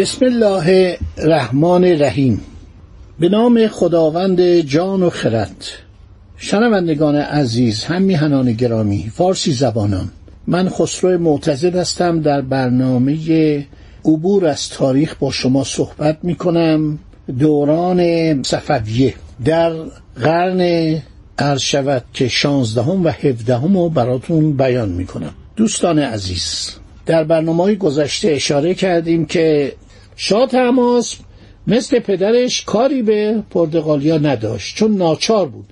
بسم الله الرحمن الرحیم. به نام خداوند جان و خرد. شنوندگان عزیز هم میهنان گرامی فارسی زبانان من خسرو معتزد هستم در برنامه عبور از تاریخ با شما صحبت می کنم دوران صفویه. در قرن عرض که شانزدهم و هفدهم رو براتون بیان می کنم دوستان عزیز در برنامه های گذشته اشاره کردیم که شاه تماس مثل پدرش کاری به پرتغالیا نداشت چون ناچار بود.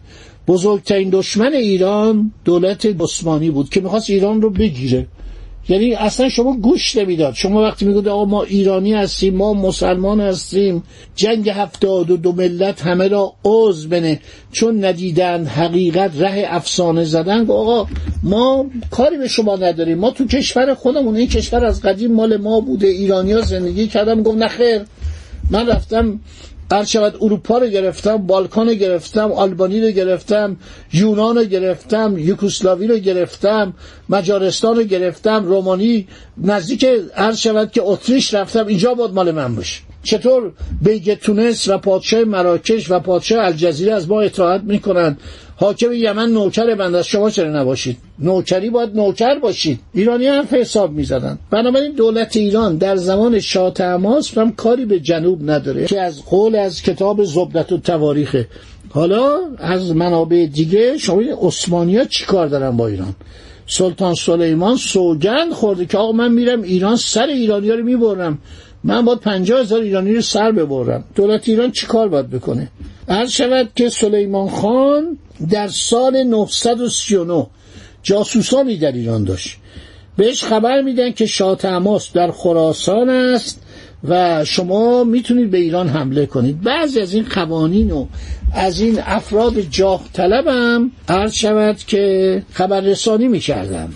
بزرگترین دشمن ایران دولت عثمانی بود که می‌خواست ایران رو بگیره. یعنی اصلا شما گوش نمی‌داد. شما وقتی می‌گوید آقا ما ایرانی هستیم ما مسلمان هستیم جنگ هفتاد و دو ملت همه را عوض بنه. چون ندیدن حقیقت ره افسانه زدن آقا ما کاری به شما نداریم. ما تو کشور خودمون این کشور از قدیم مال ما بوده. ایرانیا زندگی کردم گفت نخیر من رفتم شود اروپا رو گرفتم بالکان رو گرفتم آلبانی رو گرفتم یونان رو گرفتم یوکوسلاوی رو گرفتم مجارستان رو گرفتم رومانی نزدیک هر شود که اتریش رفتم اینجا بود مال من باشه چطور؟ بیگ تونس و پادشاه مراکش و پادشاه الجزیره از ما اطاعت می‌کنند. حاکم یمن نوکر بند از شما چرا نباشید؟ نوکری باید نوکر باشید. ایرانی هم حساب می‌زدن. بنابراین دولت ایران در زمان شاه تماس هم کاری به جنوب نداره که از قول از کتاب زبدت و تواریخه حالا از منابع دیگه شما عثمانی ها چی کار دارن با ایران؟ سلطان سلیمان سوگند خورده که آقا من میرم ایران سر ایرانی ها رو می‌برم. من باید پنجاه هزار ایرانی رو سر ببرم. دولت ایران چی کار باید بکنه؟ عرض شود که سلیمان خان در سال 939 جاسوسانی در ایران داشت. بهش خبر میدن که شاه تماس در خراسان است و شما می‌تونید به ایران حمله کنید. بعضی از این قوانین و از این افراد جاه طلبم عرض شود که خبررسانی می‌کردن.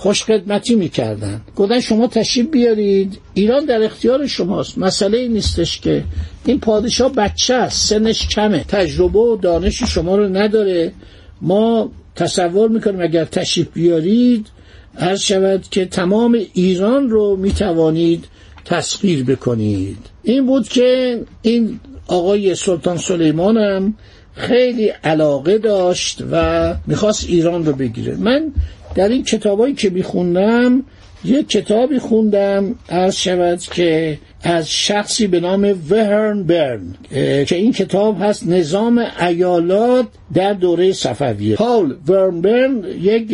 خوش خدمتی می‌کردن. گفتن شما تشریف بیارید. ایران در اختیار شماست. مسئله این نیستش که این پادشاه بچه است. سنش کمه. تجربه و دانش شما رو نداره. ما تصور می‌کنیم اگر تشریف بیارید عرض شود که تمام ایران رو می‌توانید تسخیر بکنید. این بود که این آقای سلطان سلیمان هم خیلی علاقه داشت و می‌خواست ایران رو بگیره. من در این کتابایی که میخوندم یک کتابی خوندم از شود که از شخصی به نام وهرن برن که این کتاب هست نظام ایالات در دوره صفویه پاول برن یک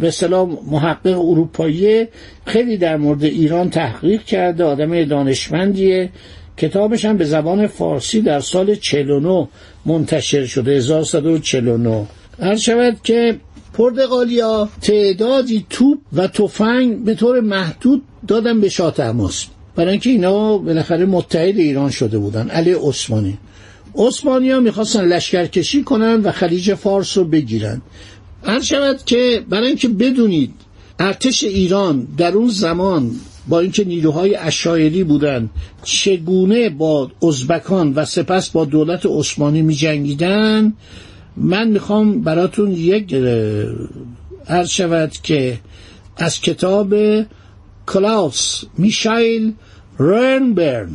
به سلام محقق اروپایی خیلی در مورد ایران تحقیق کرده آدم دانشمندیه. کتابش هم به زبان فارسی در سال 49 منتشر شده 1149 هر شود که پرتغالیا تعدادی توپ و تفنگ به طور محدود دادن به شاه تماس برای اینکه اینا بالاخره متحد ایران شده بودن. علی عثمانی. عثمانی ها می‌خواستن لشکرکشی کنن و خلیج فارس رو بگیرن. هر شود که برای اینکه بدونید ارتش ایران در اون زمان با اینکه نیروهای اشایری بودن چگونه با ازبکان و سپس با دولت عثمانی می جنگیدن من می‌خوام براتون یک عرض شود که از کتاب کلاوس میشایل رنبرن.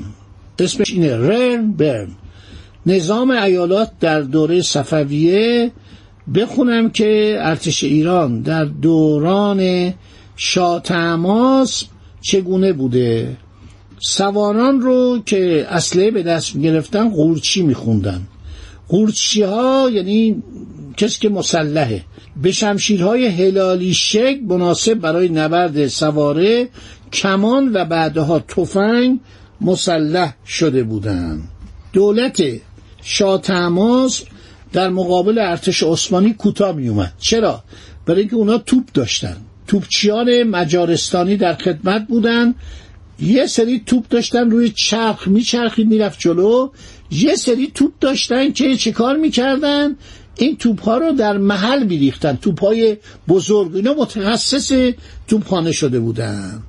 اسمش اینه رنبرن. نظام ایالات در دوره صفویه بخونم که ارتش ایران در دوران شاه چگونه بوده. سواران رو که اسلحه به دست گرفتن قورچی میخوندن. قورچی ها یعنی کسی که مسلحه. به شمشیرهای هلالی شک مناسب برای نبرد سواره کمان و بعدها تفنگ مسلح شده بودند. دولت شاه در مقابل ارتش عثمانی کوتاه می اومد چرا؟ برای اینکه اونا توپ داشتن. توپچیان مجارستانی در خدمت بودن یه سری توپ داشتن روی چرخ میچرخید می‌رفت جلو. یه سری توپ داشتن که چه کار می‌کردن؟ این توپ ها رو در محل میریختن. توپ های بزرگ اینا متخصص توپخانه شده بودن.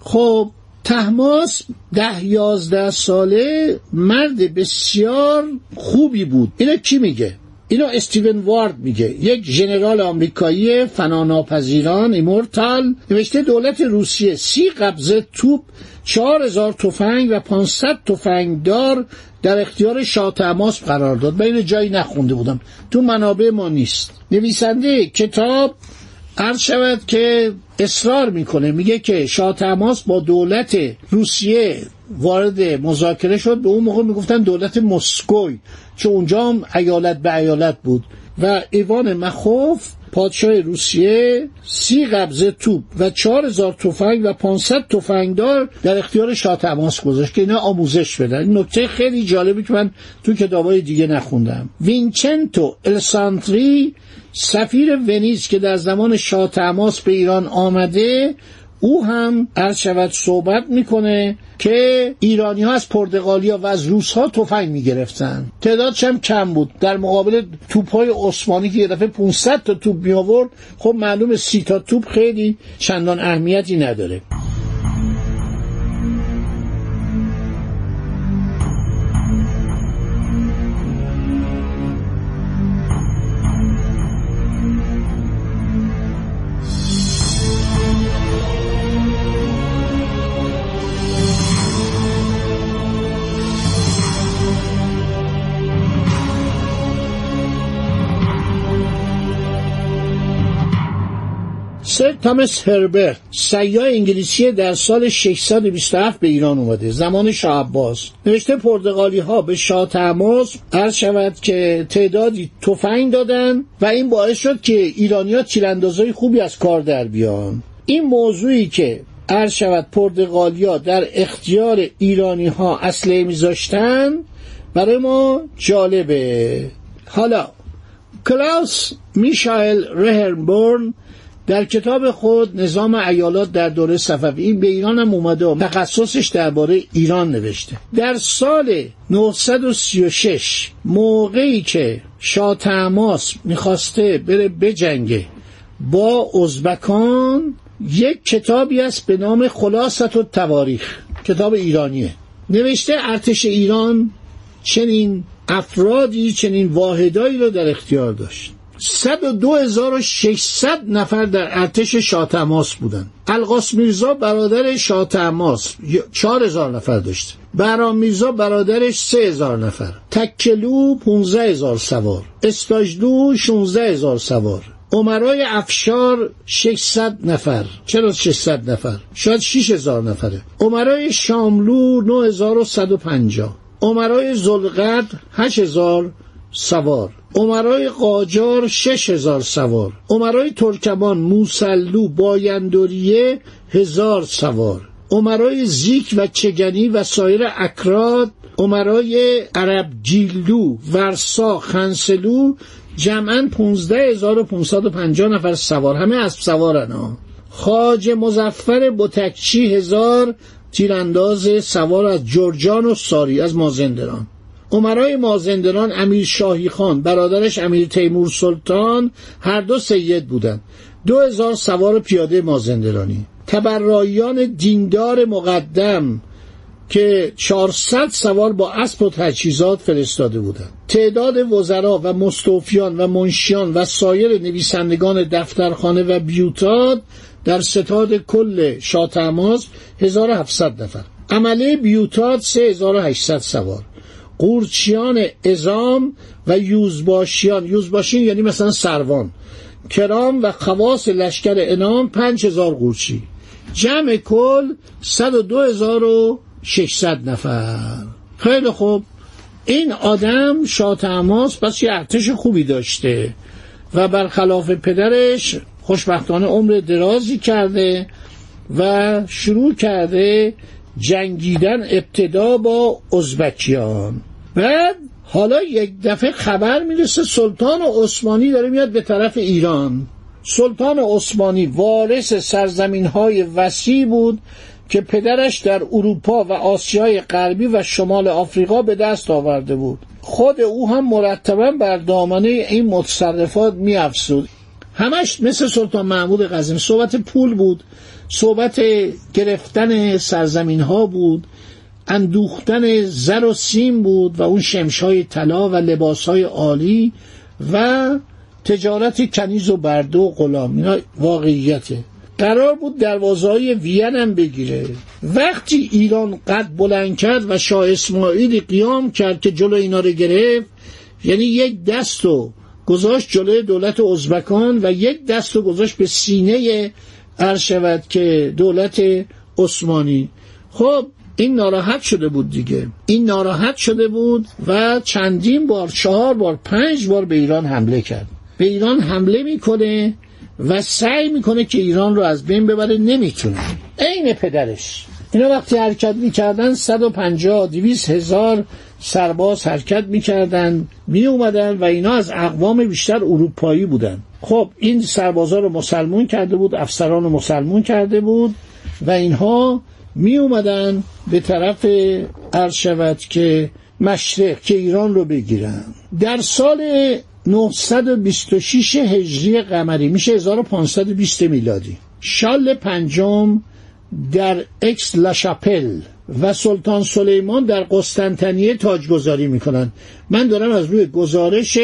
خب طهماسب ده یازده ساله مرد بسیار خوبی بود. اینا کی میگه؟ اینا استیون وارد میگه. یک ژنرال آمریکایی فناناپذیران Immortal نوشته دولت روسیه سی قبضه توپ چهار هزار تفنگ و پانصد تفنگ دار در اختیار شاه تماس قرار داد. من اینو جایی نخونده بودم. تو منابع ما نیست. نویسنده کتاب عرض شود که اصرار می‌کنه. میگه که شاه تماس با دولت روسیه وارد مذاکره شد به اون موقع می‌گفتن دولت مسکوی چون اونجا هم ایالت به ایالت بود. و ایوان مخوف پادشاه روسیه سی قبضه توپ و چهار هزار تفنگ و پانصد تفنگدار در اختیار شاه تماس گذاشت که اینا آموزش بدن. این نکته خیلی جالبی که من تو کتابای دیگه نخوندم. وینچنتو السانتری سفیر ونیز که در زمان شاه تماس به ایران آمده او هم عرض شود صحبت می‌کنه که ایرانی ها از پرتغالیا و از روس ها تفنگ می‌گرفتن. تعدادش هم کم بود. در مقابل توپ های عثمانی که یه دفعه 500 تا توپ می آورد خب معلوم سی تا توپ خیلی چندان اهمیتی نداره. تامس هربرت سیاه انگلیسی در سال 627 به ایران اومده. زمان شاه عباس. نوشته پرتغالی ها به شاه تماس عرض شود که تعدادی تفنگ دادن و این باعث شد که ایرانیا تیراندازای خوبی از کار در بیان. این موضوعی که عرض شود پرتغالیا در اختیار ایرانی ها اسلحه میذاشتن برای ما جالبه. حالا کلاس میشایل رهربورن در کتاب خود نظام ایالات در دوره صفوی به ایران هم اومده و تخصصش درباره ایران نوشته. در سال 936 موقعی که شاه تماس می‌خواسته بره بجنگه با ازبکان یک کتابی است به نام خلاصت و تواریخ کتاب ایرانیه. نوشته ارتش ایران چنین افرادی چنین واحدایی رو در اختیار داشت. 102600 نفر در ارتش شاه تماس بودن القاس میرزا برادر شاه تماس 4000 نفر داشت. برام میرزا برادرش 3000 نفر. تکلو 15000 سوار. استاجدو 16000 سوار. عمرای افشار 600 نفر. چرا 600 نفر؟ شاید 6000 نفره. عمرای شاملو 9150 عمرای زلقد 8000 سوار. عمرای قاجار شش هزار سوار. عمرای ترکمان موسلو بایندوریه هزار سوار. عمرای زیک و چگنی و سایر اکراد عمرای عرب جیلو ورسا خنسلو جمعا 15550 نفر سوار. همه اسب سوارن ها. خاج مزفر بتکچی هزار تیرانداز سوار از جرجان و ساری از مازندران. عمرای مازندران امیر شاهی خان برادرش امیر تیمور سلطان هر دو سید بودند. دو هزار سوار پیاده مازندرانی تبراییان دیندار مقدم که 400 سوار با اسب و تجهیزات فرستاده بودند. تعداد وزرا و مستوفیان و منشیان و سایر نویسندگان دفترخانه و بیوتاد در ستاد کل شاتماز 1700 نفر. عمله بیوتاد 3800 سوار. قورچیان ازام و یوزباشیان. یوزباشین یعنی مثلا سروان. کرام و خواص لشکر انام پنج هزار قورچی. جمع کل صد و دو هزار و ششصد نفر. خیلی خوب. این آدم شاه تماس پس یه ارتش خوبی داشته و برخلاف پدرش خوشبختانه عمر درازی کرده و شروع کرده جنگیدن ابتدا با ازبکیان. بعد حالا یک دفعه خبر می‌رسه سلطان عثمانی داره میاد به طرف ایران. سلطان عثمانی وارث سرزمین های وسیع بود که پدرش در اروپا و آسیای غربی و شمال آفریقا به دست آورده بود. خود او هم مرتبا بر دامنه این متصرفات میافزود. همش مثل سلطان محمود قزم صحبت پول بود صحبت گرفتن سرزمین ها بود. اندوختن زر و سیم بود و اون شمش های طلا و لباس های عالی و تجارت کنیز و برده و غلام. اینا واقعیته. قرار بود دروازه های وین هم بگیره. وقتی ایران قد بلند کرد و شاه اسماعیل قیام کرد که جلو اینا رو گرفت یعنی یک دست رو گذاشت جلوی دولت ازبکان و یک دست رو گذاشت به سینه عرض شود که دولت عثمانی. خب این ناراحت شده بود دیگه. این ناراحت شده بود و چندین بار چهار بار پنج بار به ایران حمله کرد. به ایران حمله می‌کنه و سعی می‌کنه که ایران رو از بین ببره نمی‌تونه. عین پدرش. اینا وقتی حرکت می‌کردن 150 200 هزار سرباز حرکت می‌کردن می اومدن و اینا از اقوام بیشتر اروپایی بودن. خب این سربازا رو مسلمون کرده بود افسران رو مسلمون کرده بود و اینها می اومدن به طرف عرض که مشرق که ایران رو بگیرن. در سال 926 هجری قمری میشه 1520 میلادی. شال پنجم در اکس لاشاپل و سلطان سلیمان در قسطنطنیه تاجگذاری می‌کنن. من دارم از روی گزارش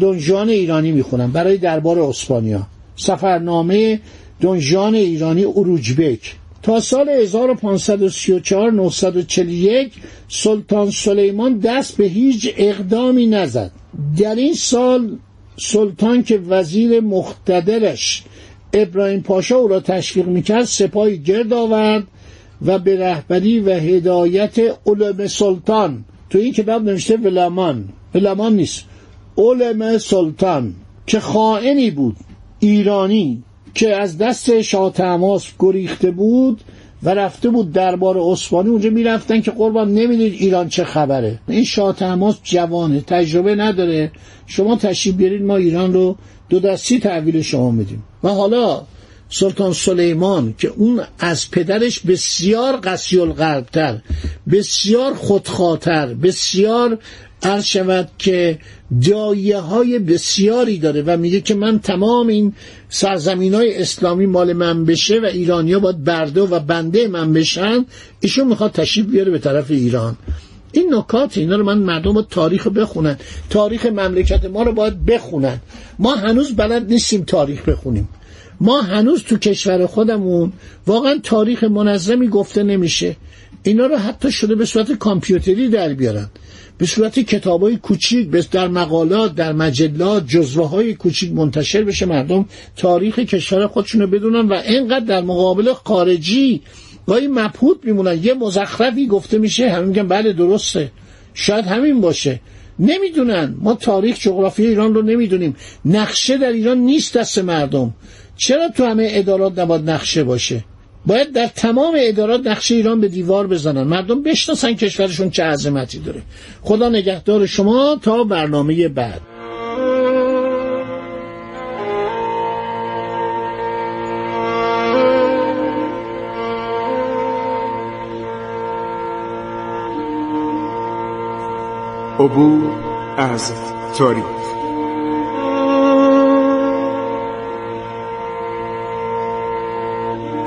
دنجان ایرانی می‌خونم. برای دربار اسپانیا. سفرنامه دنجان ایرانی اروجبک تا سال 1534 941 سلطان سلیمان دست به هیچ اقدامی نزد. در این سال سلطان که وزیر مختدرش ابراهیم پاشا او را تشویق می‌کرد سپاهی گرد آورد و به رهبری و هدایت علم سلطان تو این کتاب نوشته ولمان ولمان نیست علم سلطان که خائنی بود ایرانی که از دست شاه تماس گریخته بود و رفته بود دربار عثمانی. اونجا می‌رفتن که قربان نمی‌دید ایران چه خبره. این شاه تماس جوانه تجربه نداره. شما تشریف بیارید ما ایران رو دو دستی تحویل شما میدیم. و حالا سلطان سلیمان که اون از پدرش بسیار قسی القلبتر بسیار خودخاطر بسیار عرض شود که جایه های بسیاری داره و میگه که من تمام این سرزمین های اسلامی مال من بشه و ایرانیا باید برده و بنده من بشن ایشون می‌خواد تشریف بیاره به طرف ایران. این نکات اینا رو من مردم رو تاریخ بخونن. تاریخ مملکت ما رو باید بخونن. ما هنوز بلد نیستیم تاریخ بخونیم. ما هنوز تو کشور خودمون واقعا تاریخ منظمی گفته نمیشه. اینا رو حتی شده به صورت کامپیوتری در بیارن. به صورت کتاب های کوچیک در مقالات در مجلات جزوه های کوچیک منتشر بشه مردم تاریخ کشور خودشون رو بدونن و اینقدر در مقابل خارجی گاهی مبهوت میمونن. یه مزخرفی گفته میشه همین میگن بله درسته. شاید همین باشه. نمی‌دونن. ما تاریخ جغرافی ایران رو نمی‌دونیم. نقشه در ایران نیست دست مردم. چرا تو همه ادارات نباید نقشه باشه؟ باید در تمام ادارات نقشه ایران به دیوار بزنن. مردم بشناسن کشورشون چه عظمتی داره. خدا نگهدار شما تا برنامه بعد. عبور از تاریخ.